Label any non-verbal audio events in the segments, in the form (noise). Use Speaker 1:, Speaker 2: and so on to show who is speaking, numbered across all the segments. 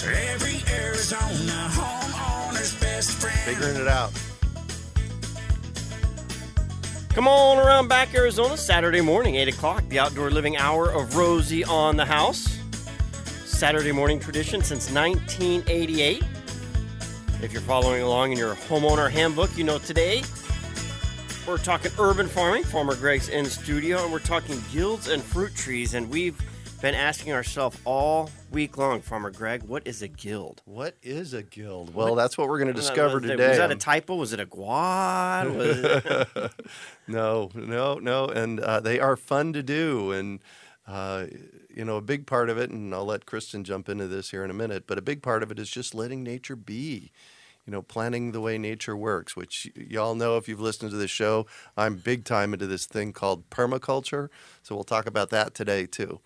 Speaker 1: Guides every Arizona homeowner's best friend.
Speaker 2: Figuring it out.
Speaker 3: Come on around back, Arizona, Saturday morning, 8 o'clock, the outdoor living hour of Rosie on the House. Saturday morning tradition since 1988. If you're following along in your homeowner handbook, you know today we're talking urban farming. Farmer Greg's in studio, and we're talking guilds and fruit trees. And we've been asking ourselves all week long, Farmer Greg, what is a guild?
Speaker 2: What is a guild? Well, that's what we're going to discover today.
Speaker 3: Was that a typo? Was it a quad? (laughs) Was it... (laughs)
Speaker 2: no, no, no. And uh, they are fun to do. And, uh, you know, a big part of it, and I'll let Kristin jump into this here in a minute, but a big part of it is just letting nature be. You know, planning the way nature works, which y'all know if you've listened to this show, I'm big time into this thing called permaculture. So we'll talk about that today too.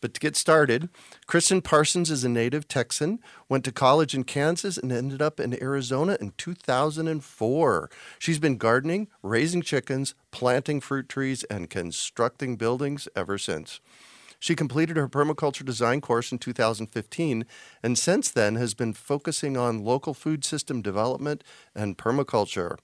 Speaker 2: But to get started, Kristin Parsons is a native Texan, went to college in Kansas, and ended up in Arizona in 2004. She's been gardening, raising chickens, planting fruit trees, and constructing buildings ever since. She completed her permaculture design course in 2015 and since then has been focusing on local food system development and permaculture.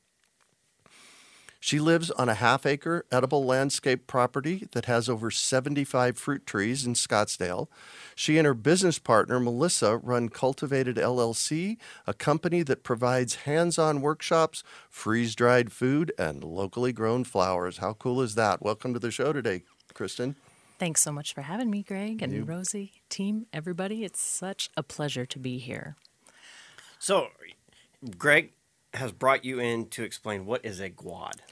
Speaker 2: She lives on a half acre edible landscape property that has over 75 fruit trees in Scottsdale. She and her business partner, Melissa, run Cultivated LLC, a company that provides hands on workshops, freeze dried food, and locally grown flowers. How cool is that? Welcome to the show today, Kristin.
Speaker 4: Thanks so much for having me, Greg and Rosie, team, everybody. It's such a pleasure to be here.
Speaker 3: So, Greg has brought you in to explain what is a guad.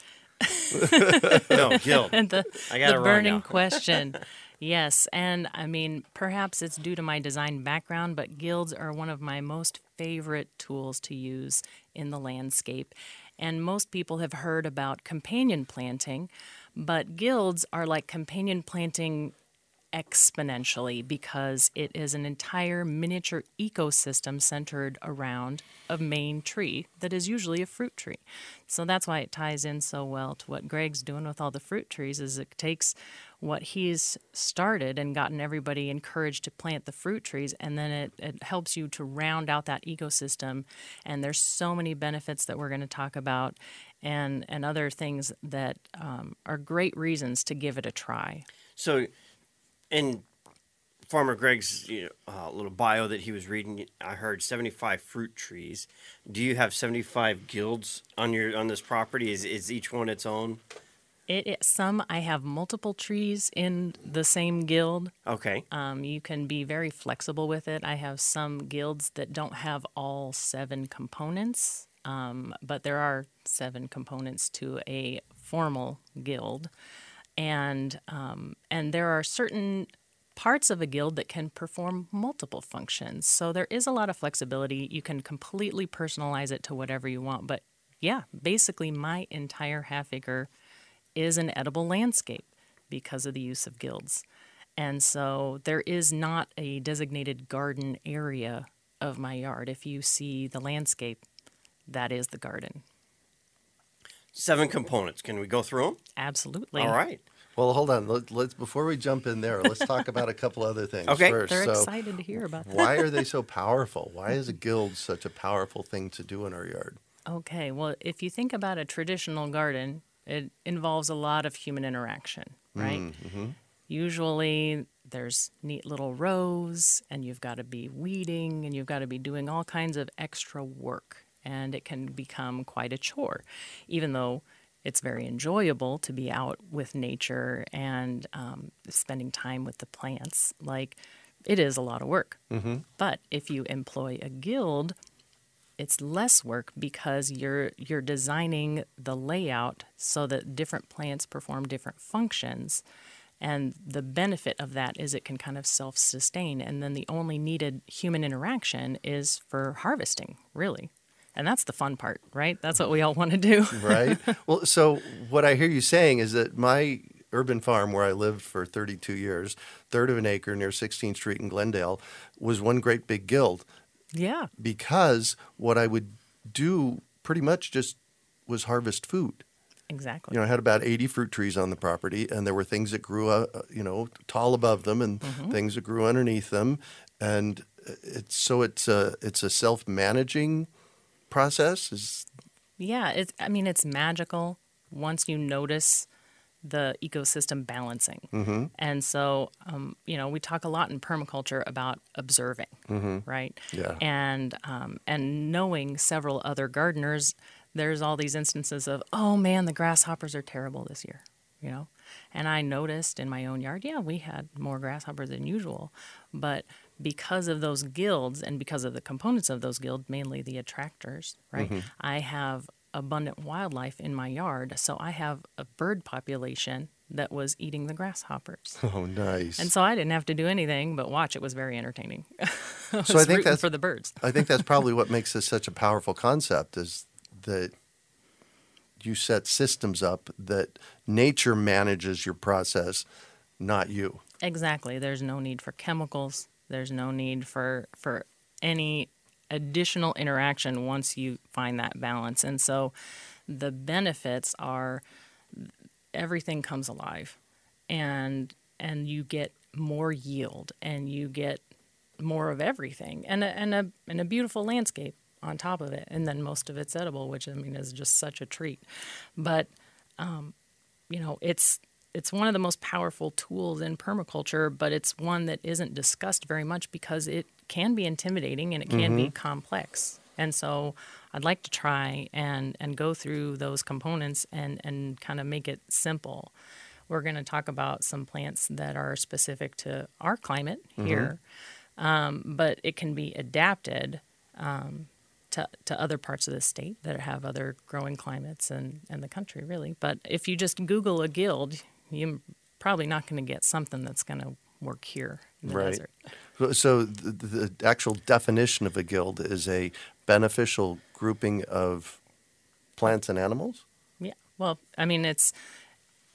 Speaker 3: (laughs) no, guild.
Speaker 4: And (laughs) the,
Speaker 3: I got
Speaker 4: the burning (laughs) question. Yes, and I mean, perhaps it's due to my design background, but guilds are one of my most favorite tools to use in the landscape. And most people have heard about companion planting, but guilds are like companion planting exponentially because it is an entire miniature ecosystem centered around a main tree that is usually a fruit tree. So that's why it ties in so well to what Greg's doing with all the fruit trees is it takes what he's started and gotten everybody encouraged to plant the fruit trees and then it, it helps you to round out that ecosystem and there's so many benefits that we're going to talk about and and other things that um, are great reasons to give it a try
Speaker 3: So, in Farmer Greg's you know, uh, little bio that he was reading, I heard 75 fruit trees. Do you have 75 guilds on your on this property? Is is each one its own?
Speaker 4: It, it some I have multiple trees in the same guild.
Speaker 3: Okay.
Speaker 4: Um, you can be very flexible with it. I have some guilds that don't have all seven components, um, but there are seven components to a formal guild, and um, and there are certain parts of a guild that can perform multiple functions. So there is a lot of flexibility. You can completely personalize it to whatever you want. But yeah, basically, my entire half acre is an edible landscape because of the use of guilds. And so there is not a designated garden area of my yard. If you see the landscape, that is the garden.
Speaker 3: Seven components. Can we go through them?
Speaker 4: Absolutely.
Speaker 3: All right.
Speaker 2: Well, hold on. Let, let's before we jump in there, let's talk about a couple other things
Speaker 3: Okay.
Speaker 2: first.
Speaker 4: They're
Speaker 2: so,
Speaker 4: excited to hear about that.
Speaker 2: why are they so (laughs) powerful? Why is a guild such a powerful thing to do in our yard?
Speaker 4: Okay, well, if you think about a traditional garden, it involves a lot of human interaction, right? Mm, mm-hmm. Usually there's neat little rows, and you've got to be weeding, and you've got to be doing all kinds of extra work, and it can become quite a chore, even though it's very enjoyable to be out with nature and um, spending time with the plants. Like, it is a lot of work. But if you employ a guild, it's less work because you're you're designing the layout so that different plants perform different functions and the benefit of that is it can kind of self-sustain and then the only needed human interaction is for harvesting really and that's the fun part right that's what we all want to do (laughs)
Speaker 2: right? well, so what I hear you saying is that my urban farm where I lived for 32 years, third of an acre near 16th Street in Glendale, was one great big guild
Speaker 4: yeah
Speaker 2: because what I would do pretty much just was harvest food.
Speaker 4: exactly
Speaker 2: You know, I had about 80 fruit trees on the property, and there were things that grew, uh, uh, you know, tall above them and things that grew underneath them. And it's so it's a it's a self managing process. Is
Speaker 4: Yeah, it's I mean it's magical once you notice the ecosystem balancing. And so um, you know, we talk a lot in permaculture about observing, right?
Speaker 2: Yeah.
Speaker 4: And um, and knowing several other gardeners, there's all these instances of, oh man, the grasshoppers are terrible this year, you know? And I noticed in my own yard, yeah, we had more grasshoppers than usual. But because of those guilds and because of the components of those guilds, mainly the attractors, right? Mm-hmm. I have abundant wildlife in my yard. So I have a bird population that was eating the grasshoppers. (laughs)
Speaker 2: oh nice.
Speaker 4: And so I didn't have to do anything but watch. It was very entertaining. (laughs) I
Speaker 2: So I think that's-
Speaker 4: for the birds.
Speaker 2: I think that's (laughs) probably what makes this such a powerful concept is that you set systems up that nature manages your process, not you.
Speaker 4: Exactly. There's no need for chemicals. There's no need for for any additional interaction once you find that balance. And so the benefits are everything comes alive and and you get more yield and you get more of everything and a, and a and a beautiful landscape on top of it and then most of it's edible which I mean is just such a treat but um, you know it's it's one of the most powerful tools in permaculture but it's one that isn't discussed very much because it can be intimidating and it can be mm-hmm. complex. And so i'd like to try and and go through those components and and kind of make it simple. We're going to talk about some plants that are specific to our climate mm-hmm. here um, but it can be adapted um, to, to other parts of the state that have other growing climates and, and the country, really. But if you just Google a guild, you're probably not going to get something that's going to work here in the
Speaker 2: Right.
Speaker 4: desert.
Speaker 2: So- So the, the actual definition of a guild is a beneficial grouping of plants and animals.
Speaker 4: Yeah. Well, I mean, it's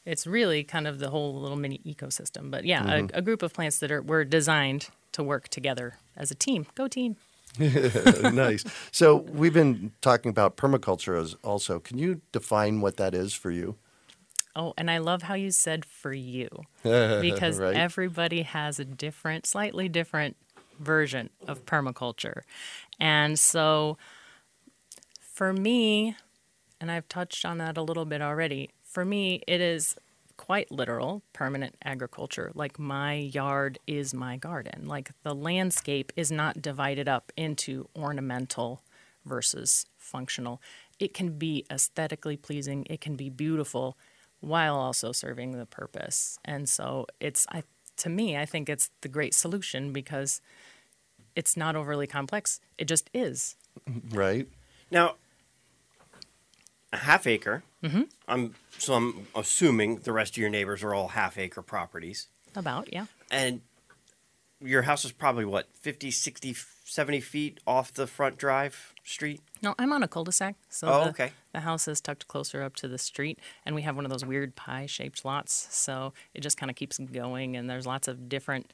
Speaker 4: it's really kind of the whole little mini ecosystem. But yeah, a, mm-hmm. a group of plants that are were designed to work together as a team. Go team. (laughs)
Speaker 2: nice. So we've been talking about permaculture as also. Can you define what that is for you?
Speaker 4: Oh, and I love how you said for you (laughs) because
Speaker 2: Right.
Speaker 4: everybody has a different, slightly different version of permaculture. And so for me, and I've touched on that a little bit already, for me, it is quite literal permanent agriculture. Like my yard is my garden. Like the landscape is not divided up into ornamental versus functional. It can be aesthetically pleasing, it can be beautiful while also serving the purpose. And so it's I to me, I think it's the great solution because it's not overly complex. It just is.
Speaker 2: Right.
Speaker 3: Now, a half acre. Mm-hmm. I'm so I'm assuming the rest of your neighbors are all half acre properties,
Speaker 4: About, yeah.
Speaker 3: and your house is probably what 50, 60, 70 feet off the front drive street.
Speaker 4: No, I'm on a cul-de-sac, so
Speaker 3: Oh,
Speaker 4: the,
Speaker 3: okay.
Speaker 4: the house is tucked closer up to the street, and we have one of those weird pie-shaped lots, so it just kind of keeps going, and there's lots of different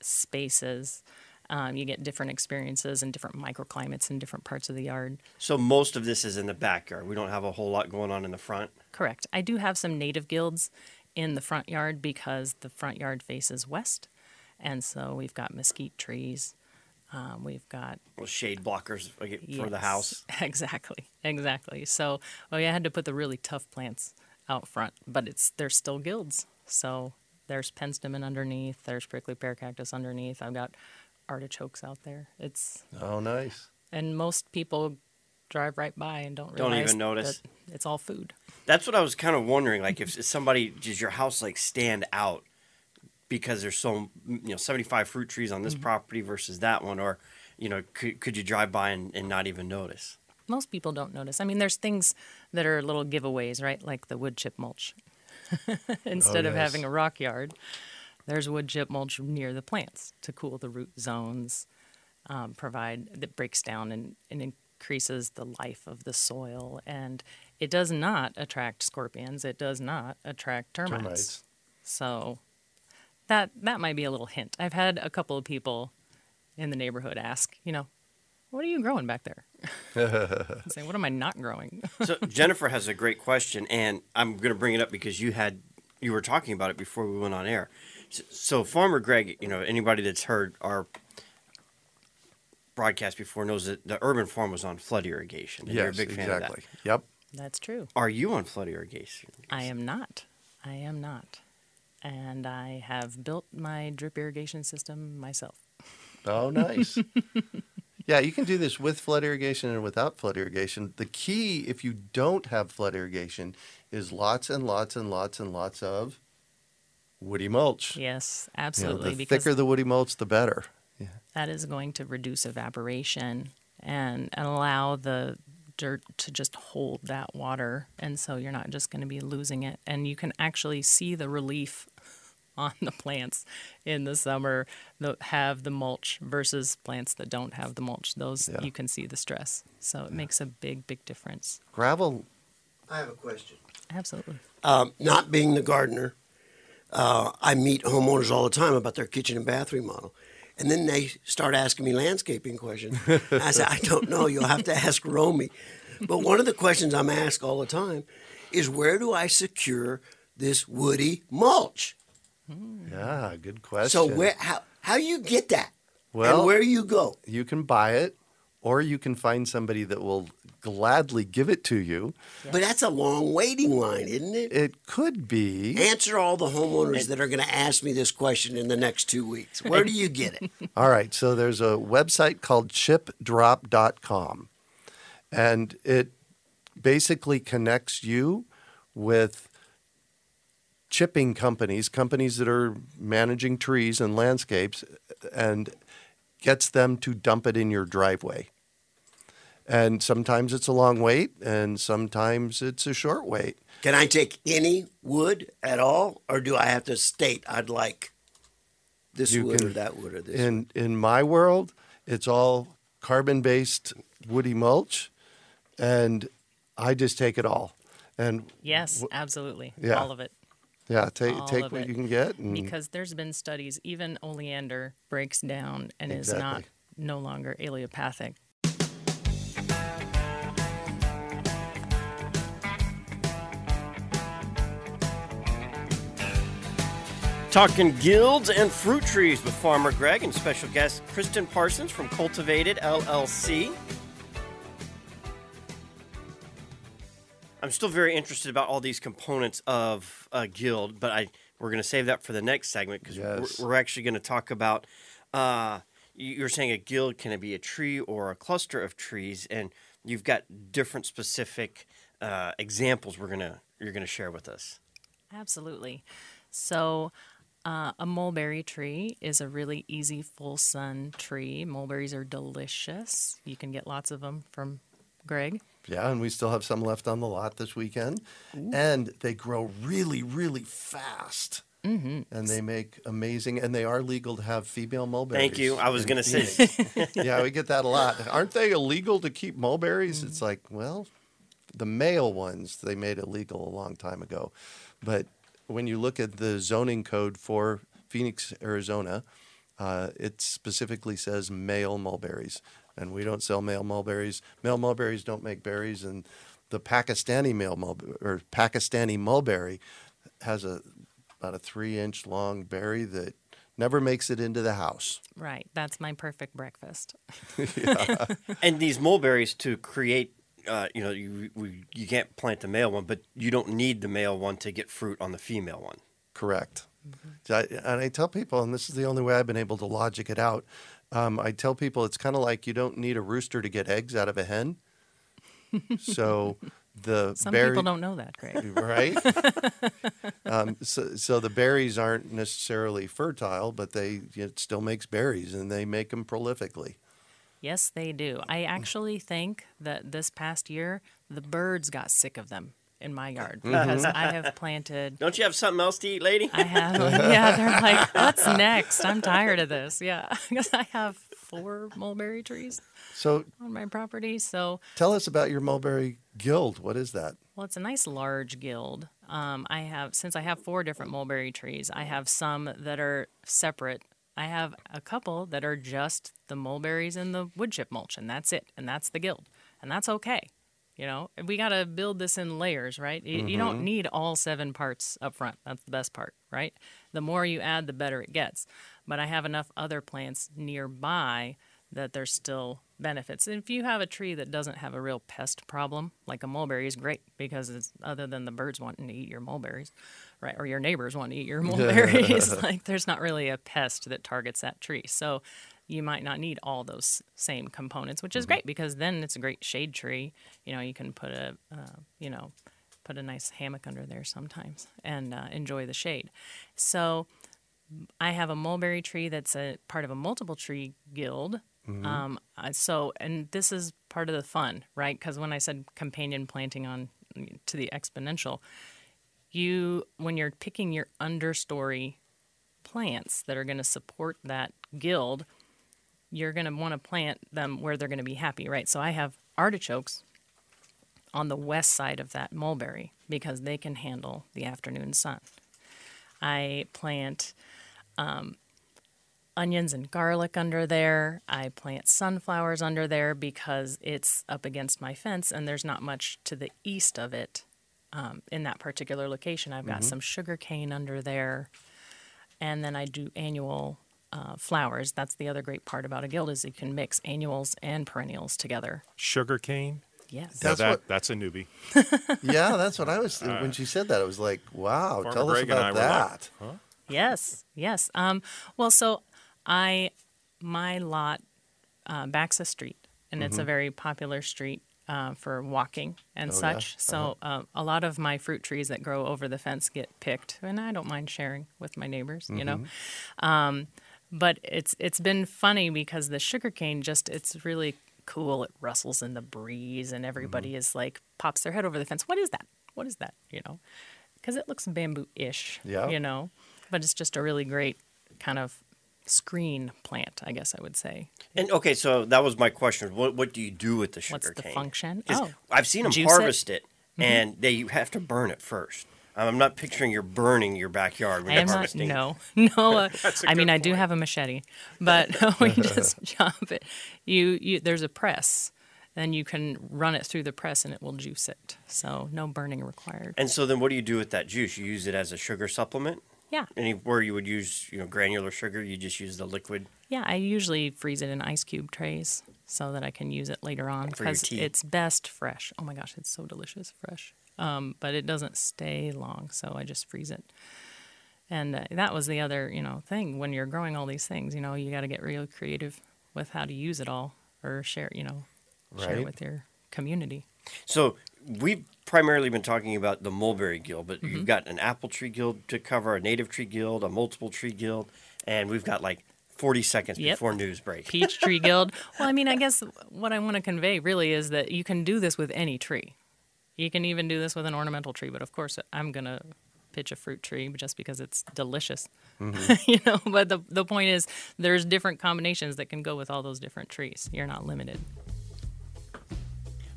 Speaker 4: spaces. Um, you get different experiences and different microclimates in different parts of the yard.
Speaker 3: So most of this is in the backyard. We don't have a whole lot going on in the front.
Speaker 4: Correct. I do have some native guilds in the front yard because the front yard faces west, and so we've got mesquite trees. Um, we've got
Speaker 3: Well, shade blockers like, for the house. (laughs)
Speaker 4: Exactly, exactly. So, well, yeah, I had to put the really tough plants out front, but it's they're still guilds. So there's penstemon underneath. There's prickly pear cactus underneath. I've got artichokes out there. It's
Speaker 2: Oh, nice.
Speaker 4: and most people drive right by and don't
Speaker 3: Don't even notice.
Speaker 4: that it's all food.
Speaker 3: That's what I was kind of wondering. Like, if somebody does your house like stand out because there's so you know 75 fruit trees on this
Speaker 4: Mm-hmm.
Speaker 3: property versus that one, or you know, could could you drive by and, and not even notice?
Speaker 4: Most people don't notice. I mean, there's things that are little giveaways, right? Like the wood chip mulch. (laughs) Instead of
Speaker 2: yes.
Speaker 4: having a rock yard, there's wood chip mulch near the plants to cool the root zones, um, provide that breaks down and, and increases the life of the soil. And it does not attract scorpions. It does not attract termites.
Speaker 2: Termites.
Speaker 4: So that that might be a little hint. I've had a couple of people in the neighborhood ask, you know, what are you growing back there? I (laughs) say, what am I not growing? (laughs)
Speaker 3: So Jennifer has a great question, and I'm going to bring it up because you had you were talking about it before we went on air. So, so Farmer Greg, you know, anybody that's heard our broadcast before knows that the urban farm was on flood irrigation. And you're a
Speaker 2: Yes,
Speaker 3: big fan
Speaker 2: exactly.
Speaker 3: of that.
Speaker 2: Yep.
Speaker 4: That's true.
Speaker 3: Are you on flood irrigation?
Speaker 4: I am not. I am not. And I have built my drip irrigation system myself.
Speaker 2: Oh, nice. (laughs) yeah, you can do this with flood irrigation and without flood irrigation. The key, if you don't have flood irrigation, is lots and lots and lots and lots of woody mulch.
Speaker 4: Yes,
Speaker 2: You know,
Speaker 4: absolutely.
Speaker 2: the thicker the woody mulch, the better. Yeah.
Speaker 4: that is going to reduce evaporation and, and allow the dirt to just hold that water. And so you're not just going to be losing it. And you can actually see the relief on the plants in the summer that have the mulch versus plants that don't have the mulch. Those
Speaker 2: Yeah.
Speaker 4: you can see the stress. So it makes a big, big difference.
Speaker 2: Gravel,
Speaker 5: I have a question.
Speaker 4: Absolutely.
Speaker 5: Um, not being the gardener, uh, I meet homeowners all the time about their kitchen and bath remodel. And then they start asking me landscaping questions. I said, I don't know. You'll have to (laughs) ask Romy. But one of the questions I'm asked all the time is where do I secure this woody mulch?
Speaker 2: Yeah, good question.
Speaker 5: So where how how you get that?
Speaker 2: Well-
Speaker 5: and where you go?
Speaker 2: you can buy it, or you can find somebody that will gladly give it to you.
Speaker 5: But that's a long waiting line, isn't it?
Speaker 2: It could be.
Speaker 5: Answer all the homeowners that are going to ask me this question in the next two weeks. Where do you get it? (laughs)
Speaker 2: All right, so there's a website called chipdrop.com, and it basically connects you with chipping companies, companies that are managing trees and landscapes, and gets them to dump it in your driveway. And sometimes it's a long wait, and sometimes it's a short wait.
Speaker 5: Can I take any wood at all, or do I have to state I'd like this
Speaker 2: You
Speaker 5: wood
Speaker 2: can-
Speaker 5: or that wood or this?
Speaker 2: In in my world, it's all carbon-based woody mulch, and I just take it all. And
Speaker 4: Yes, absolutely.
Speaker 2: yeah.
Speaker 4: All of it.
Speaker 2: Yeah, take
Speaker 4: All
Speaker 2: take
Speaker 4: of
Speaker 2: what
Speaker 4: it.
Speaker 2: you can get. And
Speaker 4: Because there's been studies, even oleander breaks down and is not no longer allelopathic.
Speaker 3: Talking guilds and fruit trees with Farmer Greg and special guest Kristin Parsons from Cultivated LLC. I'm still very interested about all these components of a guild, but I we're going to save that for the next segment because
Speaker 2: Yes.
Speaker 3: we're, we're actually going to talk about. Uh, you- you're saying a guild can it be a tree or a cluster of trees, and you've got different specific uh, examples. We're gonna you're going to share with us.
Speaker 4: Absolutely. So, uh, a mulberry tree is a really easy full sun tree. Mulberries are delicious. You can get lots of them from Greg.
Speaker 2: yeah, and we still have some left on the lot this weekend, and they grow really, really fast. Mm-hmm. And they make amazing, and they are legal to have female mulberries.
Speaker 3: Thank you. I was going (laughs) to say. (laughs)
Speaker 2: Yeah, we get that a lot. Aren't they illegal to keep mulberries? It's like, well, the male ones they made illegal a long time ago, but when you look at the zoning code for Phoenix, Arizona, uh, it specifically says male mulberries, and we don't sell male mulberries. Male mulberries don't make berries, and the Pakistani male mulberry or Pakistani mulberry has a about a three inch long berry that never makes it into the house.
Speaker 4: Right. That's my perfect breakfast. (laughs) (laughs)
Speaker 3: And these mulberries to create, uh, you know, you we, you can't plant the male one, but you don't need the male one to get fruit on the female one.
Speaker 2: Correct. So I, and I tell people, and this is the only way I've been able to logic it out. Um, I tell people it's kind of like you don't need a rooster to get eggs out of a hen. so (laughs) the
Speaker 4: Some
Speaker 2: berry,
Speaker 4: people don't know that, (laughs)
Speaker 2: right? um, so, so the berries aren't necessarily fertile, but they it still makes berries, and they make them prolifically.
Speaker 4: yes, they do. I actually think that this past year, the birds got sick of them in my yard because I have planted
Speaker 3: Don't you have something else to eat, lady?
Speaker 4: I have. (laughs) Yeah, they're like, what's next? I'm tired of this. Yeah, (laughs) because I have four mulberry trees
Speaker 2: So
Speaker 4: on my property. So,
Speaker 2: tell us about your mulberry guild. What is that?
Speaker 4: well, it's a nice large guild. Um, I have, since I have four different mulberry trees, I have some that are separate. I have a couple that are just the mulberries and the wood chip mulch, and that's it. And that's the guild. And that's okay. You know, we got to build this in layers, right? You, you don't mm-hmm. need all seven parts up front. That's the best part, right? The more you add, the better it gets. But I have enough other plants nearby that there's still benefits. And if you have a tree that doesn't have a real pest problem, like a mulberry is great because it's other than the birds wanting to eat your mulberries, right? Or your neighbors want to eat your (laughs) mulberries, (laughs) like there's not really a pest that targets that tree. So you might not need all those same components, which is great because then it's a great shade tree. You know, you can put a, uh, you know, put a nice hammock under there sometimes and uh, enjoy the shade. So I have a mulberry tree that's a part of a multiple tree guild. Um, uh, so, and this is part of the fun, right? Because when I said companion planting on to the exponential, you when you're picking your understory plants that are going to support that guild, you're going to want to plant them where they're going to be happy, right? So I have artichokes on the west side of that mulberry because they can handle the afternoon sun. I plant um, onions and garlic under there. I plant sunflowers under there because it's up against my fence and there's not much to the east of it um, in that particular location. I've got some sugar cane under there. And then I do annual uh, flowers. That's the other great part about a guild is you can mix annuals and perennials together.
Speaker 6: Sugar cane.
Speaker 4: Yes.
Speaker 2: That's
Speaker 6: that
Speaker 2: what-
Speaker 6: that's a newbie. (laughs)
Speaker 2: Yeah, that's what I was. when she said that, I was like, "Wow,
Speaker 6: Farmer
Speaker 2: tell us
Speaker 6: Greg and I
Speaker 2: about
Speaker 6: were like,
Speaker 2: that."
Speaker 6: huh?
Speaker 4: Yes, yes. Um, well, so I my lot uh, backs a street, and it's a very popular street uh, for walking and
Speaker 2: Mm-hmm. Oh, yeah?
Speaker 4: such. So uh, a lot of my fruit trees that grow over the fence get picked, and I don't mind sharing with my neighbors. You know.
Speaker 2: Mm-hmm.
Speaker 4: Um, but it's it's been funny because the sugarcane just it's really cool. It rustles in the breeze, and everybody
Speaker 2: Mm-hmm.
Speaker 4: is like pops their head over the fence. What is that? What is that? You know, because it looks bamboo-ish.
Speaker 2: Yeah.
Speaker 4: You know, but it's just a really great kind of screen plant, I guess I would say.
Speaker 3: And okay, so that was my question. What what do you do with the sugar
Speaker 4: What's the
Speaker 3: cane?
Speaker 4: function?
Speaker 3: 'Cause
Speaker 4: Oh,
Speaker 3: I've seen them
Speaker 4: juice it? Mm-hmm.
Speaker 3: harvest it, and they you have to burn it first. Um, I'm not picturing you're burning your backyard when
Speaker 4: I
Speaker 3: you're
Speaker 4: am not.
Speaker 3: harvesting.
Speaker 4: No, (laughs) (laughs) no. Uh,
Speaker 6: That's a
Speaker 4: I mean,
Speaker 6: good
Speaker 4: I do have a machete, but (laughs) we just chop it. You, you. There's a press, and you can run it through the press, and it will juice it. So no burning required.
Speaker 3: And so then, what do you do with that juice? You use it as a sugar supplement.
Speaker 4: Yeah,
Speaker 3: Anywhere you would use, you know, granular sugar, you just use the liquid.
Speaker 4: yeah. I usually freeze it in ice cube trays so that I can use it later on because it's best fresh. Oh my gosh, it's so delicious fresh. Um, but it doesn't stay long, so I just freeze it. And uh, that was the other, you know, thing when you're growing all these things. You know, you got to get real creative with how to use it all or share. You know, share it with your community.
Speaker 3: So we've primarily been talking about the mulberry guild, but
Speaker 4: Mm-hmm.
Speaker 3: you've got an apple tree guild to cover, a native tree guild, a multiple tree guild, and we've got like 40 seconds
Speaker 4: Yep.
Speaker 3: before news break.
Speaker 4: Peach Tree (laughs) Guild. Well, I mean, I guess what I want to convey really is that you can do this with any tree. You can even do this with an ornamental tree, but of course, I'm going to pitch a fruit tree just because it's delicious. (laughs) you know, but the the point is there's different combinations that can go with all those different trees. You're not limited.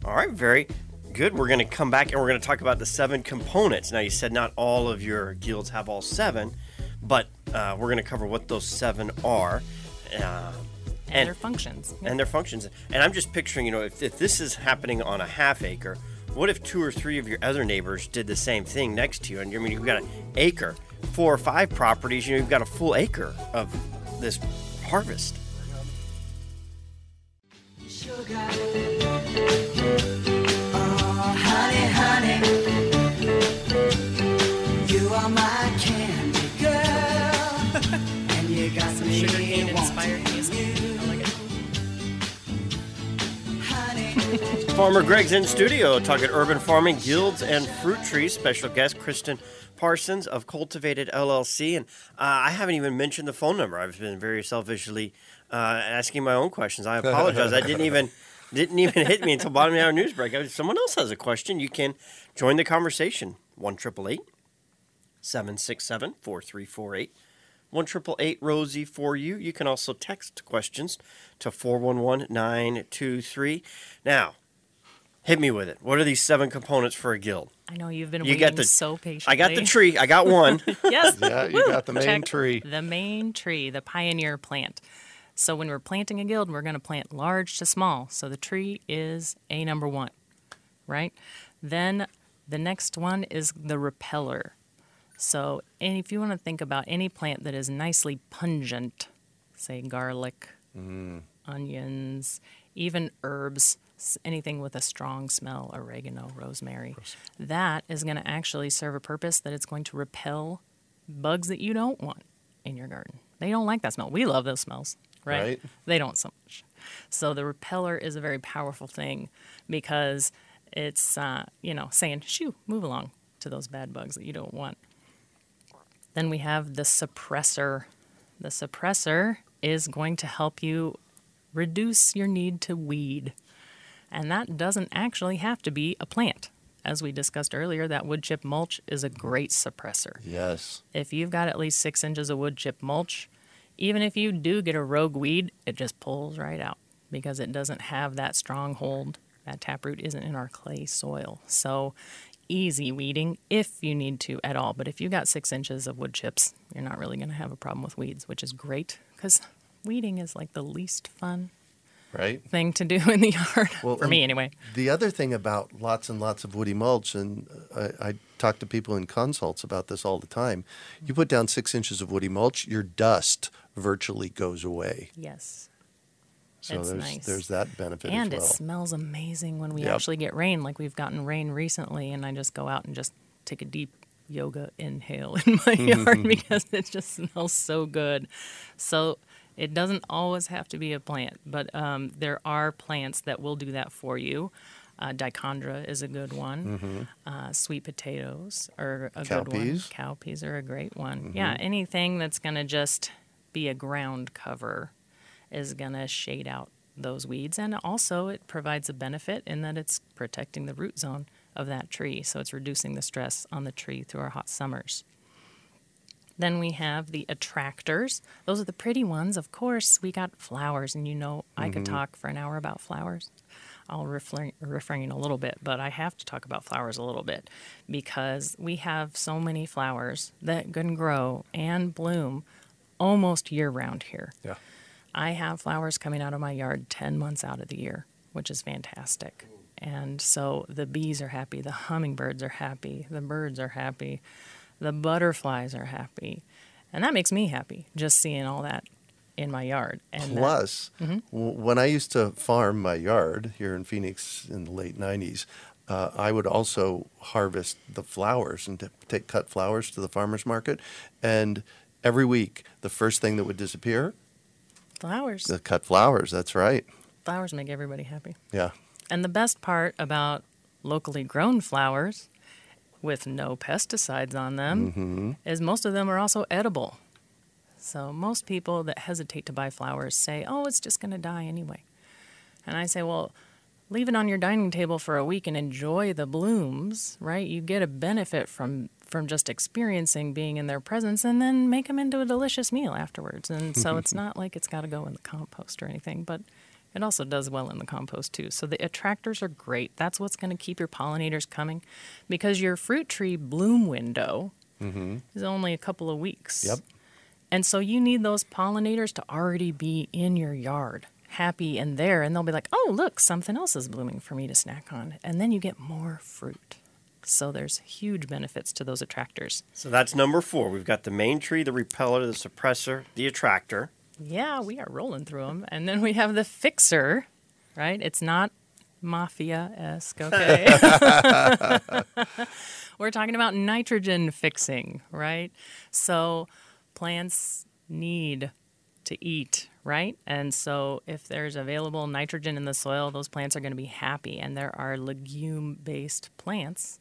Speaker 3: All right, very good. We're going to come back and we're going to talk about the seven components. Now, you said not all of your guilds have all seven, but uh, we're going to cover what those seven are. Uh,
Speaker 4: And,
Speaker 3: And-
Speaker 4: their functions.
Speaker 3: and their functions. And I'm just picturing, you know, if, if this is happening on a half acre, what if two or three of your other neighbors did the same thing next to you? And I mean, you've got an acre, four or five properties, you know, you've got a full acre of this harvest.
Speaker 7: honey, honey. You are my
Speaker 3: Farmer Greg's in studio talking urban farming, guilds, and fruit trees. Special guest Kristin Parsons of Cultivated LLC. And uh, I haven't even mentioned the phone number. I've been very selfishly uh, asking my own questions. I apologize. I didn't even (laughs) didn't even hit me until bottom of the hour news break. If someone else has a question, you can join the conversation. One triple eight 767 4348. 1 Rosie for you. You can also text questions to 411 923. Now, hit me with it. What are these seven components for a guild?
Speaker 4: I know you've been
Speaker 3: You
Speaker 4: waiting
Speaker 3: got the
Speaker 4: so patiently.
Speaker 3: I got the tree. I got one. (laughs)
Speaker 4: yes.
Speaker 2: Yeah, you got the main
Speaker 4: Check
Speaker 2: tree.
Speaker 4: The main tree, the pioneer plant. So when we're planting a guild, we're going to plant large to small. So the tree is a number one, right? Then the next one is the repeller. So and if you want to think about any plant that is nicely pungent, say garlic mm. onions, even herbs, s- anything with a strong smell, oregano, rosemary. That is going to actually serve a purpose that it's going to repel bugs that you don't want in your garden. They don't like that smell. We love those smells, right?
Speaker 2: Right.
Speaker 4: They don't so much. So the repeller is a very powerful thing because it's, uh, you know, saying, shoo, move along to those bad bugs that you don't want. Then we have the suppressor. The suppressor is going to help you reduce your need to weed. And that doesn't actually have to be a plant. As we discussed earlier, that wood chip mulch is a great suppressor.
Speaker 2: Yes.
Speaker 4: If you've got at least six inches of wood chip mulch, even if you do get a rogue weed, it just pulls right out because it doesn't have that stronghold. That taproot isn't in our clay soil. So easy weeding if you need to at all. But if you've got six inches of wood chips, you're not really going to have a problem with weeds, which is great because weeding is like the least fun
Speaker 2: Right.
Speaker 4: thing to do (laughs) in the yard (laughs)
Speaker 2: Well,
Speaker 4: for me anyway.
Speaker 2: The other thing about lots and lots of woody mulch, and uh, I, I talk to people in consults about this all the time. You put down six inches of woody mulch, your dust virtually goes away.
Speaker 4: Yes.
Speaker 2: So
Speaker 4: It's
Speaker 2: there's
Speaker 4: nice.
Speaker 2: there's that benefit
Speaker 4: and
Speaker 2: as
Speaker 4: it smells amazing when we
Speaker 2: Yep.
Speaker 4: actually get rain like we've gotten rain recently and i just go out and just take a deep yoga inhale (laughs) in my yard because it just smells so good so it doesn't always have to be a plant but um, there are plants that will do that for you uh, dichondra is a good one. Uh, sweet potatoes are a good one.
Speaker 2: Cowpeas.
Speaker 4: Cowpeas are a great one. Yeah, anything that's going to just be a ground cover is going to shade out those weeds. And also, it provides a benefit in that it's protecting the root zone of that tree. So it's reducing the stress on the tree through our hot summers. Then we have the attractors. Those are the pretty ones. Of course, we got flowers, and you know I could mm-hmm. talk for an hour about flowers. I'll refrain, refrain a little bit, but I have to talk about flowers a little bit because we have so many flowers that can grow and bloom almost year round here.
Speaker 2: Yeah.
Speaker 4: I have flowers coming out of my yard 10 months out of the year, which is fantastic. And so the bees are happy, the hummingbirds are happy, the birds are happy, the butterflies are happy. And that makes me happy just seeing all that in my yard. And that-
Speaker 2: Plus,
Speaker 4: Mm-hmm.
Speaker 2: w- when I used to farm my yard here in Phoenix in the late 90s, uh, I would also harvest the flowers and t- take cut flowers to the farmer's market. And every week, the first thing that would disappear,
Speaker 4: flowers.
Speaker 2: the cut flowers. That's right.
Speaker 4: flowers make everybody happy.
Speaker 2: Yeah.
Speaker 4: And the best part about locally grown flowers with no pesticides on them mm-hmm. is most of them are also edible. So most people that hesitate to buy flowers say, "Oh, it's just going to die anyway." And I say, "Well, leave it on your dining table for a week and enjoy the blooms, right? You get a benefit from from just experiencing being in their presence and then make them into a delicious meal afterwards. And so (laughs) it's not like it's got to go in the compost or anything, but it also does well in the compost too. So the attractors are great. That's what's going to keep your pollinators coming because your fruit tree bloom window mm-hmm. is only a couple of weeks.
Speaker 2: Yep.
Speaker 4: And so you need those pollinators to already be in your yard, happy and there. And they'll be like, oh, look, something else is blooming for me to snack on. And then you get more fruit. So there's huge benefits to those attractors.
Speaker 3: So that's number four. We've got the main tree, the repeller, the suppressor, the attractor.
Speaker 4: Yeah, we are rolling through them. And then we have the fixer, right? It's not mafia esque, okay? (laughs) We're talking about nitrogen fixing, right? So plants need to eat, right? And so if there's available nitrogen in the soil, those plants are going to be happy. And there are legume based plants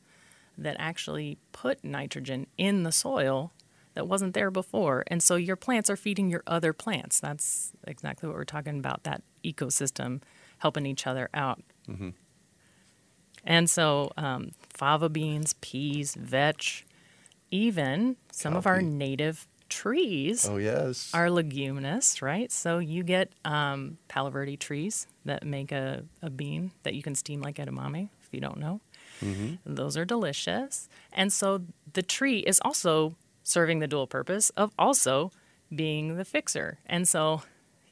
Speaker 4: that actually put nitrogen in the soil that wasn't there before. And so your plants are feeding your other plants. That's exactly what we're talking about that ecosystem helping each other out. And so um, fava beans, peas, vetch, even some of our native trees
Speaker 2: Oh, yes.
Speaker 4: are leguminous, right? So you get um, Palo Verde trees that make a, a bean that you can steam like edamame, if you don't know. Those are delicious. And so the tree is also serving the dual purpose of also being the fixer. And so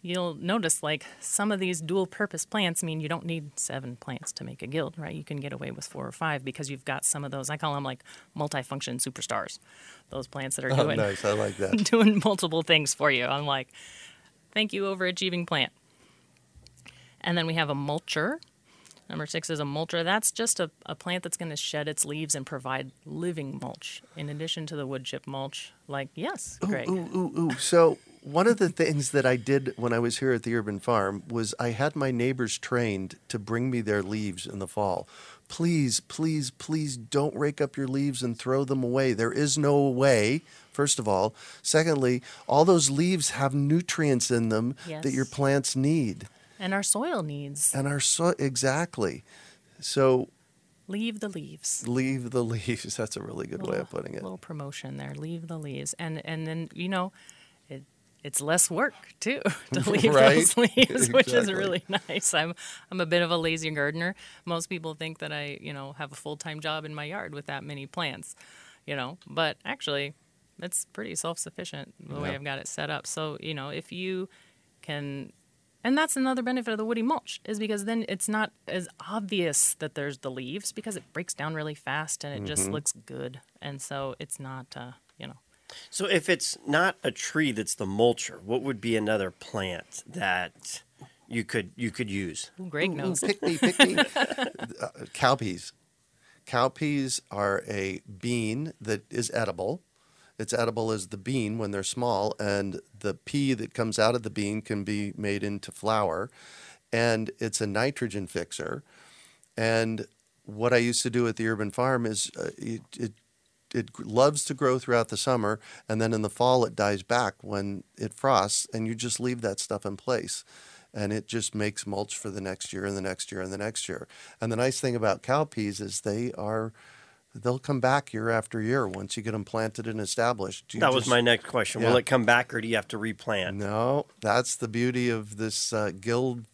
Speaker 4: you'll notice like some of these dual purpose plants mean you don't need seven plants to make a guild, right? You can get away with four or five because you've got some of those, I call them like multifunction superstars. Those plants that are
Speaker 2: oh,
Speaker 4: doing
Speaker 2: nice. I like that. (laughs)
Speaker 4: doing multiple things for you. I'm like, Thank you, overachieving plant. And then we have a mulcher. Number six is a mulcher. That's just a, a plant that's going to shed its leaves and provide living mulch in addition to the wood chip mulch. Like, yes, Greg.
Speaker 2: Ooh, ooh, ooh. So one of the things that I did when I was here at the urban farm was I had my neighbors trained to bring me their leaves in the fall. Please, please, please don't rake up your leaves and throw them away. There is no way, first of all. Secondly, all those leaves have nutrients in them that your plants need.
Speaker 4: And our soil needs.
Speaker 2: And our soil, exactly. So
Speaker 4: Leave the leaves.
Speaker 2: leave the (laughs) leaves. That's a really good way of putting it.
Speaker 4: A little promotion there. Leave the leaves, and and then you know, it it's less work too (laughs) to (laughs) leave
Speaker 2: Right.
Speaker 4: those leaves, which is really nice. I'm I'm a bit of a lazy gardener. Most people think that I you know have a full time job in my yard with that many plants, you know, but actually, it's pretty self sufficient the way I've got it set up. So you know, if you can and that's another benefit of the woody mulch is because then it's not as obvious that there's the leaves because it breaks down really fast and it just
Speaker 2: Mm-hmm.
Speaker 4: looks good. And so it's not, uh, you know,
Speaker 3: So if it's not a tree that's the mulcher, what would be another plant that you could you could use?
Speaker 4: ooh, Greg
Speaker 2: Ooh, ooh,
Speaker 4: knows.
Speaker 2: pick me, pick me. (laughs) uh, cowpeas. Cowpeas are a bean that is edible. It's edible as the bean when they're small, and the pea that comes out of the bean can be made into flour. And it's a nitrogen fixer. And what I used to do at the urban farm is uh, it, it it loves to grow throughout the summer, and then in the fall it dies back when it frosts, and you just leave that stuff in place, and it just makes mulch for the next year and the next year and the next year. And the nice thing about cowpeas is they are they'll come back year after year once you get them planted and established. You
Speaker 3: that was
Speaker 2: just-
Speaker 3: my next question.
Speaker 2: Yeah.
Speaker 3: Will it come back or do you have to replant?
Speaker 2: no. That's the beauty of this uh, guild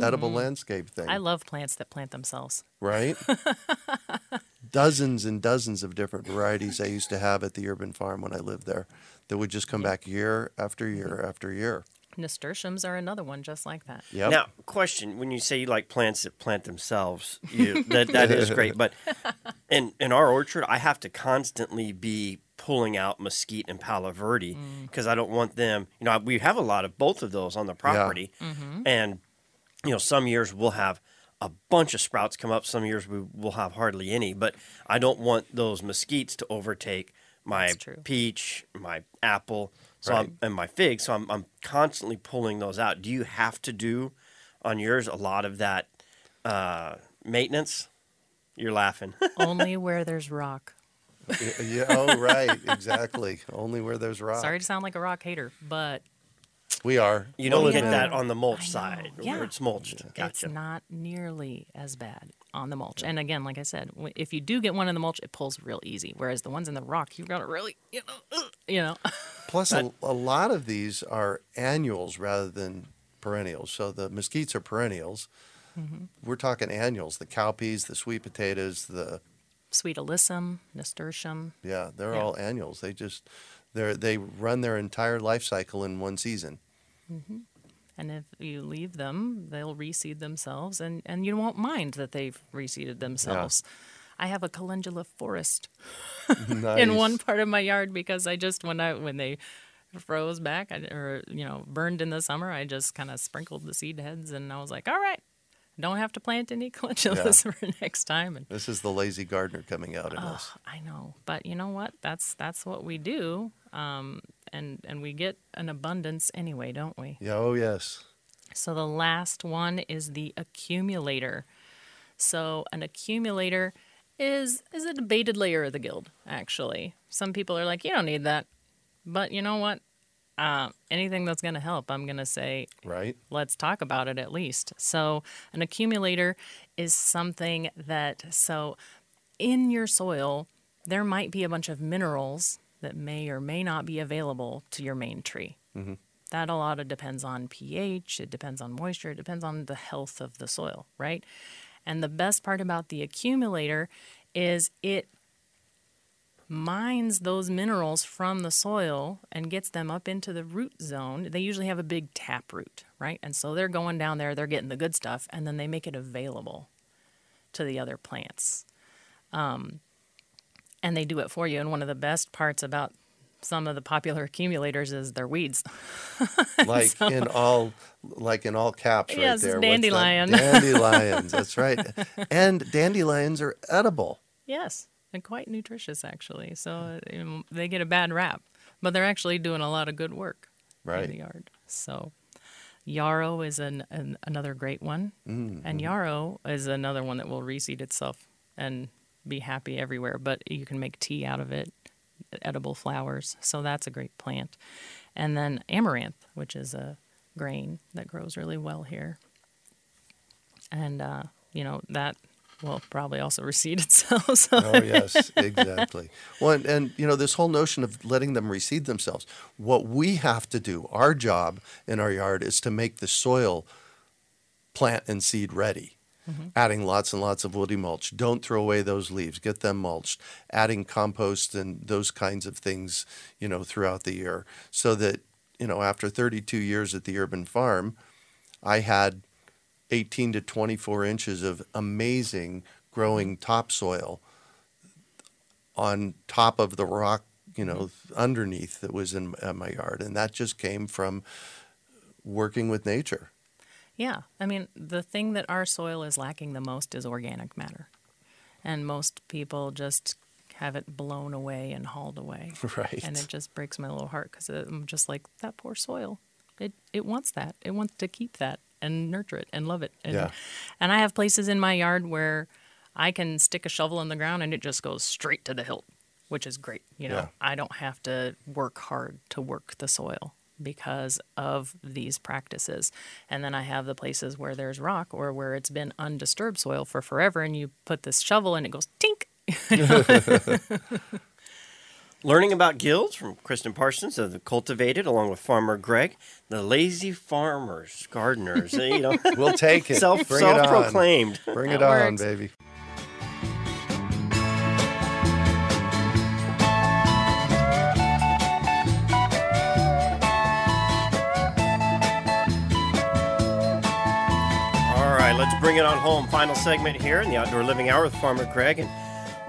Speaker 2: edible landscape thing.
Speaker 4: Mm-hmm. I love plants that plant themselves.
Speaker 2: right? (laughs) dozens and dozens of different varieties I used to have at the urban farm when I lived there that would just come back year after year after year.
Speaker 4: Nasturtiums are another one just like that.
Speaker 2: Yep.
Speaker 3: Now, question: When you say you like plants that plant themselves, you, (laughs) that that is great. But (laughs) in in our orchard, I have to constantly be pulling out mesquite and palo verde mm. because I don't want them. You know, we have a lot of both of those on the property, mm-hmm. and you know, some years we'll have a bunch of sprouts come up. Some years we will have hardly any. But I don't want those mesquites to overtake my peach, my apple, so
Speaker 2: Right.
Speaker 3: I'm, and my fig. So I'm, I'm constantly pulling those out. Do you have to do on yours a lot of that uh, maintenance? You're laughing. (laughs)
Speaker 4: Only where there's rock.
Speaker 2: Y- yeah. Oh, right. Exactly. Only where there's rock.
Speaker 4: Sorry to sound like a rock hater, but
Speaker 2: We are.
Speaker 3: You don't
Speaker 2: We'll
Speaker 3: get that on the mulch side
Speaker 4: yeah.
Speaker 3: where it's mulched.
Speaker 4: it's
Speaker 3: Gotcha.
Speaker 4: not nearly as bad on the mulch. And again, like I said, if you do get one in the mulch, it pulls real easy. Whereas the ones in the rock, you've got to really, you know, you know. (laughs)
Speaker 2: Plus, a, a lot of these are annuals rather than perennials. So the mesquites are perennials.
Speaker 4: Mm-hmm.
Speaker 2: We're talking annuals. The cowpeas, the sweet potatoes, the
Speaker 4: Sweet alyssum, nasturtium.
Speaker 2: yeah, they're
Speaker 4: Yeah.
Speaker 2: all annuals. They just they they run their entire life cycle in one season.
Speaker 4: And if you leave them, they'll reseed themselves, and, and you won't mind that they've reseeded themselves. I have a calendula forest
Speaker 2: nice. (laughs) (laughs)
Speaker 4: in one part of my yard because I just when I when they froze back I, or you know burned in the summer, I just kind of sprinkled the seed heads, and I was like, all right, don't have to plant any (laughs) calendulas for next time. And
Speaker 2: This is the lazy gardener coming out in us.
Speaker 4: I know, but you know what? That's that's what we do, um, and and we get an abundance anyway, don't we?
Speaker 2: Yeah, oh yes.
Speaker 4: So the last one is the accumulator. So an accumulator is is a debated layer of the guild. Actually, some people are like, you don't need that, but you know what? Uh, anything that's going to help, I'm going to say,
Speaker 2: Right?
Speaker 4: let's talk about it at least. So, an accumulator is something that, so in your soil, there might be a bunch of minerals that may or may not be available to your main tree. That a lot of depends on pH, it depends on moisture, it depends on the health of the soil, right? And the best part about the accumulator is it mines those minerals from the soil and gets them up into the root zone. They usually have a big tap root, right? And so they're going down there, they're getting the good stuff, and then they make it available to the other plants. Um, and they do it for you. And one of the best parts about some of the popular accumulators is their weeds. (laughs)
Speaker 2: like in all like in all caps right
Speaker 4: Yes,
Speaker 2: there.
Speaker 4: Dandelion. (laughs)
Speaker 2: Dandelions, that's right. And dandelions are edible.
Speaker 4: yes, and quite nutritious actually. So you know, they get a bad rap, but they're actually doing a lot of good work
Speaker 2: Right.
Speaker 4: in the yard. So yarrow is an, an another great one,
Speaker 2: Mm-hmm.
Speaker 4: and yarrow is another one that will reseed itself and be happy everywhere. But you can make tea out of it, edible flowers. So that's a great plant. And then amaranth, which is a grain that grows really well here. And uh, you know that will probably also (laughs) reseed itself. So
Speaker 2: Oh yes, exactly. Well, and, and you know this whole notion of letting them reseed themselves. What we have to do, our job in our yard, is to make the soil plant and seed ready. Adding lots and lots of woody mulch. Don't throw away those leaves. Get them mulched. Adding compost and those kinds of things, you know, throughout the year, so that you know after 32 years at the urban farm, I had 18 to 24 inches of amazing growing topsoil on top of the rock, you know, underneath that was in uh, my yard. And that just came from working with nature.
Speaker 4: Yeah, I mean, the thing that our soil is lacking the most is organic matter. And most people just have it blown away and hauled away. (laughs)
Speaker 2: Right.
Speaker 4: And it just breaks my little heart because I'm just like, that poor soil. It, it wants that. It wants to keep that and nurture it and love it. And,
Speaker 2: Yeah.
Speaker 4: and I have places in my yard where I can stick a shovel in the ground and it just goes straight to the hilt, which is great. You know,
Speaker 2: Yeah.
Speaker 4: I don't have to work hard to work the soil because of these practices. And then I have the places where there's rock or where it's been undisturbed soil for forever and you put this shovel and it goes tink. (laughs)
Speaker 3: Learning about guilds from Kristin Parsons of the Cultivated, along with Farmer Greg, the lazy farmers, gardeners. You know,
Speaker 2: We'll take it.
Speaker 3: self
Speaker 2: Bring it on.
Speaker 3: self proclaimed.
Speaker 2: Bring it
Speaker 4: That
Speaker 2: on, baby.
Speaker 3: Bring it on home. Final segment here in the Outdoor Living Hour with Farmer Greg. And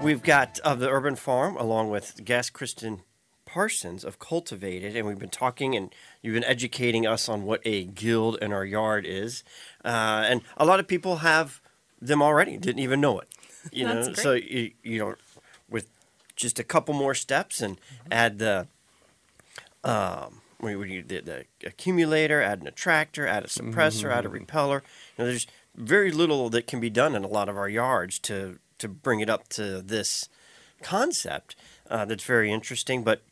Speaker 3: we've got of the Urban Farm along with guest Kristin Parsons of Cultivated. And we've been talking and you've been educating us on what a guild in our yard is. Uh, and a lot of people have them already, didn't even know it. You know,
Speaker 4: That's
Speaker 3: so you, you know, with just a couple more steps and add the um, you- when the, the accumulator, add an attractor, add a suppressor, add a repeller. You know, there's very little that can be done in a lot of our yards to to bring it up to this concept. Uh, that's very interesting, but.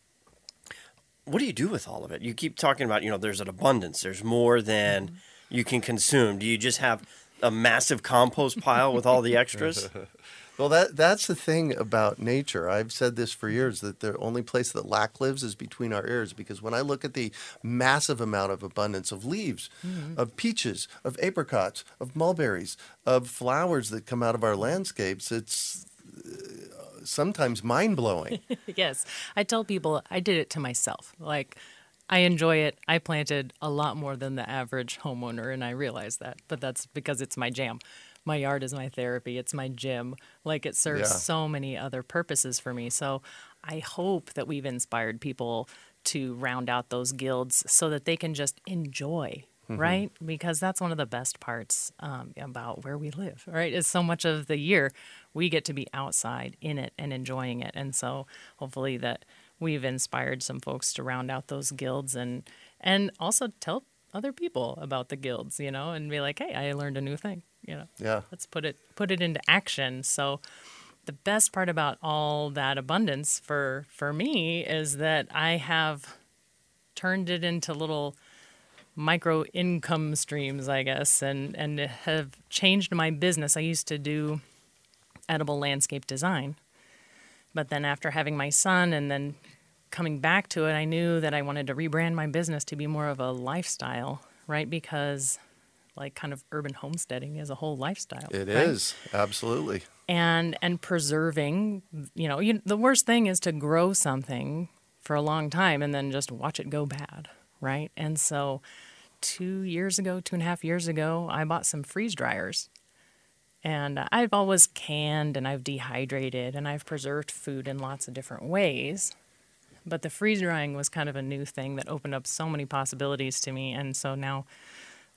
Speaker 3: What do you do with all of it? You keep talking about, you know, there's an abundance. There's more than you can consume. Do you just have a massive compost pile with all the extras? (laughs)
Speaker 2: Well, that that's the thing about nature. I've said this for years that the only place that lack lives is between our ears. Because when I look at the massive amount of abundance of leaves, of peaches, of apricots, of mulberries, of flowers that come out of our landscapes, it's uh, sometimes mind blowing. (laughs)
Speaker 4: yes. I tell people I did it to myself. Like, I enjoy it. I planted a lot more than the average homeowner, and I realize that. But that's because it's my jam. My yard is my therapy. It's my gym. Like, it serves
Speaker 2: Yeah.
Speaker 4: so many other purposes for me. So, I hope that we've inspired people to round out those guilds so that they can just enjoy. Right, because that's one of the best parts um, about where we live. Right, is so much of the year we get to be outside in it and enjoying it, and so hopefully that we've inspired some folks to round out those guilds and and also tell other people about the guilds, you know, and be like, hey, I learned a new thing, you know.
Speaker 2: Yeah.
Speaker 4: Let's put it put it into action. So the best part about all that abundance for for me is that I have turned it into little micro income streams, I guess, and and have changed my business. I used to do edible landscape design, but then after having my son and then coming back to it, I knew that I wanted to rebrand my business to be more of a lifestyle, right? Because like kind of urban homesteading is a whole lifestyle.
Speaker 2: It
Speaker 4: right?
Speaker 2: is absolutely.
Speaker 4: and and preserving you know you, the worst thing is to grow something for a long time and then just watch it go bad right and so two years ago two and a half years ago i bought some freeze dryers and i've always canned and i've dehydrated and i've preserved food in lots of different ways But the freeze drying was kind of a new thing that opened up so many possibilities to me. And so now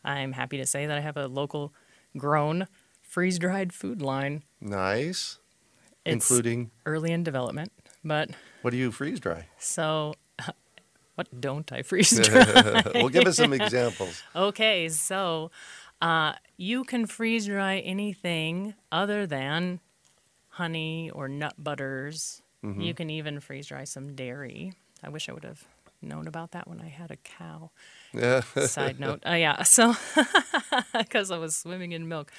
Speaker 4: I'm happy to say that I have a local grown freeze dried food line.
Speaker 2: Nice.
Speaker 4: It's
Speaker 2: Including
Speaker 4: early in development. But
Speaker 2: what do you freeze dry?
Speaker 4: so (laughs) what don't I (laughs) freeze dry?
Speaker 2: well, give us some examples.
Speaker 4: Okay, so uh, you can freeze dry anything other than honey or nut butters.
Speaker 2: Mm-hmm.
Speaker 4: You can even freeze dry some dairy. I wish I would have known about that when I had a cow.
Speaker 2: Yeah.
Speaker 4: Side (laughs) note, uh, yeah. (laughs) So because I was swimming in milk,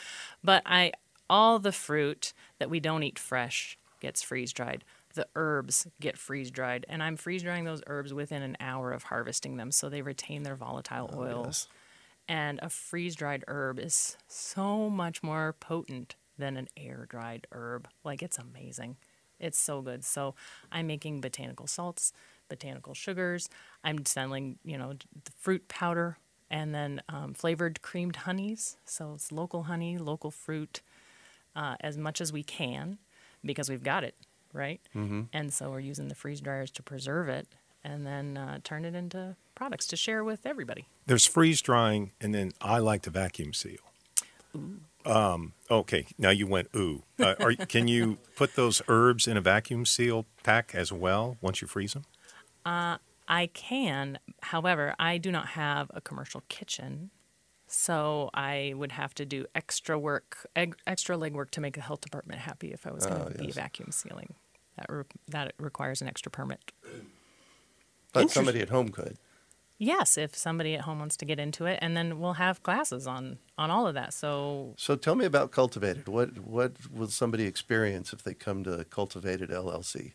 Speaker 4: but I all the fruit that we don't eat fresh gets freeze dried. The herbs get freeze dried, and I'm freeze drying those herbs within an hour of harvesting them, so they retain their volatile oils. Yes. And a freeze dried herb is so much more potent than an air dried herb. Like it's amazing. It's so good. So I'm making botanical salts, botanical sugars. I'm selling, you know, the fruit powder and then um, flavored creamed honeys. So it's local honey, local fruit, uh, as much as we can because we've got it, right? Mm-hmm. And so we're using the freeze dryers to preserve it and then uh, turn it into products to share with everybody.
Speaker 6: There's freeze drying, and then I like to vacuum seal. Um, okay, now you went ooh. Uh, are, can you put those herbs in a vacuum seal pack as well once you freeze them?
Speaker 4: Uh, I can, however, I do not have a commercial kitchen, so I would have to do extra work, eg- extra legwork to make the health department happy if I was going to ah, be vacuum sealing. That re- that requires an extra permit.
Speaker 2: But somebody at home could.
Speaker 4: Yes, if somebody at home wants to get into it, and then we'll have classes on on all of that. So
Speaker 2: So tell me about Cultivated. What what will somebody experience if they come to Cultivated LLC?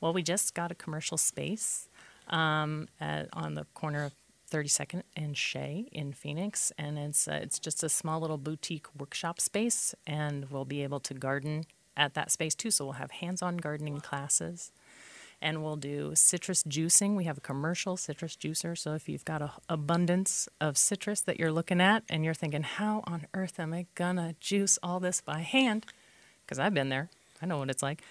Speaker 4: Well, we just got a commercial space um, at, on the corner of 32nd and Shea in Phoenix, and it's uh, it's just a small little boutique workshop space, and we'll be able to garden at that space too. So we'll have hands-on gardening classes, and we'll do citrus juicing. We have a commercial citrus juicer, so if you've got an abundance of citrus that you're looking at, and you're thinking, how on earth am I gonna juice all this by hand? Because I've been there. I know what it's like.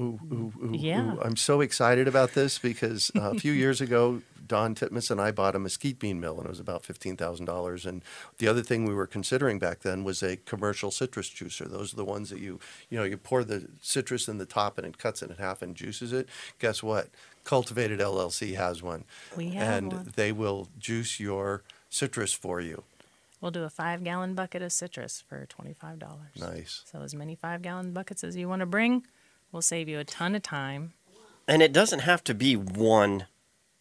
Speaker 2: Ooh, ooh, ooh,
Speaker 4: Yeah.
Speaker 2: ooh. I'm so excited about this because uh, a few years ago, Don Titmus and I bought a mesquite bean mill, and it was about fifteen thousand dollars. And the other thing we were considering back then was a commercial citrus juicer. Those are the ones that you, you know, you pour the citrus in the top and it cuts it in half and juices it. Guess what? Cultivated LLC has one,
Speaker 4: We have
Speaker 2: and
Speaker 4: one.
Speaker 2: they will juice your citrus for you.
Speaker 4: We'll do a five gallon bucket of citrus for $25.
Speaker 2: Nice.
Speaker 4: So, as many five gallon buckets as you want to bring, will save you a ton of time.
Speaker 3: And it doesn't have to be one,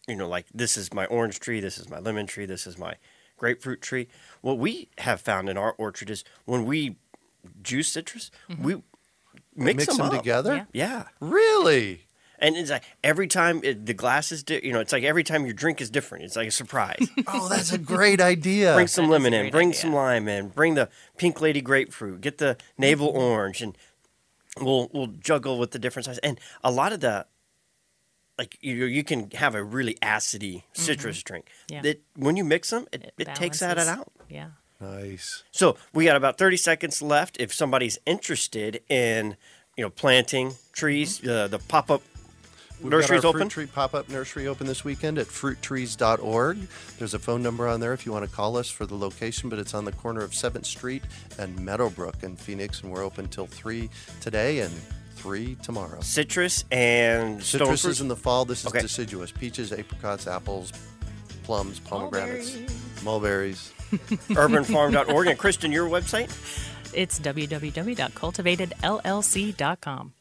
Speaker 3: you know, like this is my orange tree, this is my lemon tree, this is my grapefruit tree. What we have found in our orchard is when we juice citrus, we mix,
Speaker 2: Mix
Speaker 3: them,
Speaker 2: them
Speaker 3: up.
Speaker 2: together.
Speaker 4: Yeah.
Speaker 3: Yeah.
Speaker 2: Really?
Speaker 3: And it's like every time it, the glass is, di- you know, it's like every time your drink is different. It's like a surprise. (laughs)
Speaker 2: Oh, that's a great idea.
Speaker 3: bring some
Speaker 4: That is a
Speaker 3: lemon in, bring
Speaker 4: idea.
Speaker 3: some lime in, bring the pink lady grapefruit, get the navel
Speaker 4: Mm-hmm.
Speaker 3: orange, and we'll we'll juggle with the different sizes. And a lot of the like you you can have a really acidy citrus drink.
Speaker 4: Mm-hmm. Yeah.
Speaker 3: That when you mix them, it, it, takes that out.
Speaker 4: Yeah.
Speaker 2: Nice.
Speaker 3: So we got about thirty seconds left. If somebody's interested in you know planting trees, uh, the pop up
Speaker 2: We've got our
Speaker 3: open.
Speaker 2: Fruit tree pop-up nursery open this weekend at fruittrees.org. There's a phone number on there if you want to call us for the location, but it's on the corner of 7th Street and Meadowbrook in Phoenix, and we're open till 3 today and 3 tomorrow.
Speaker 3: Citrus and stone
Speaker 2: Citrus
Speaker 3: fruit.
Speaker 2: is in the fall. This is
Speaker 3: Okay.
Speaker 2: deciduous. Peaches, apricots, apples, plums, pomegranates, mulberries. (laughs)
Speaker 3: urbanfarm.org. And Kristin, your website?
Speaker 4: It's www.cultivatedllc.com.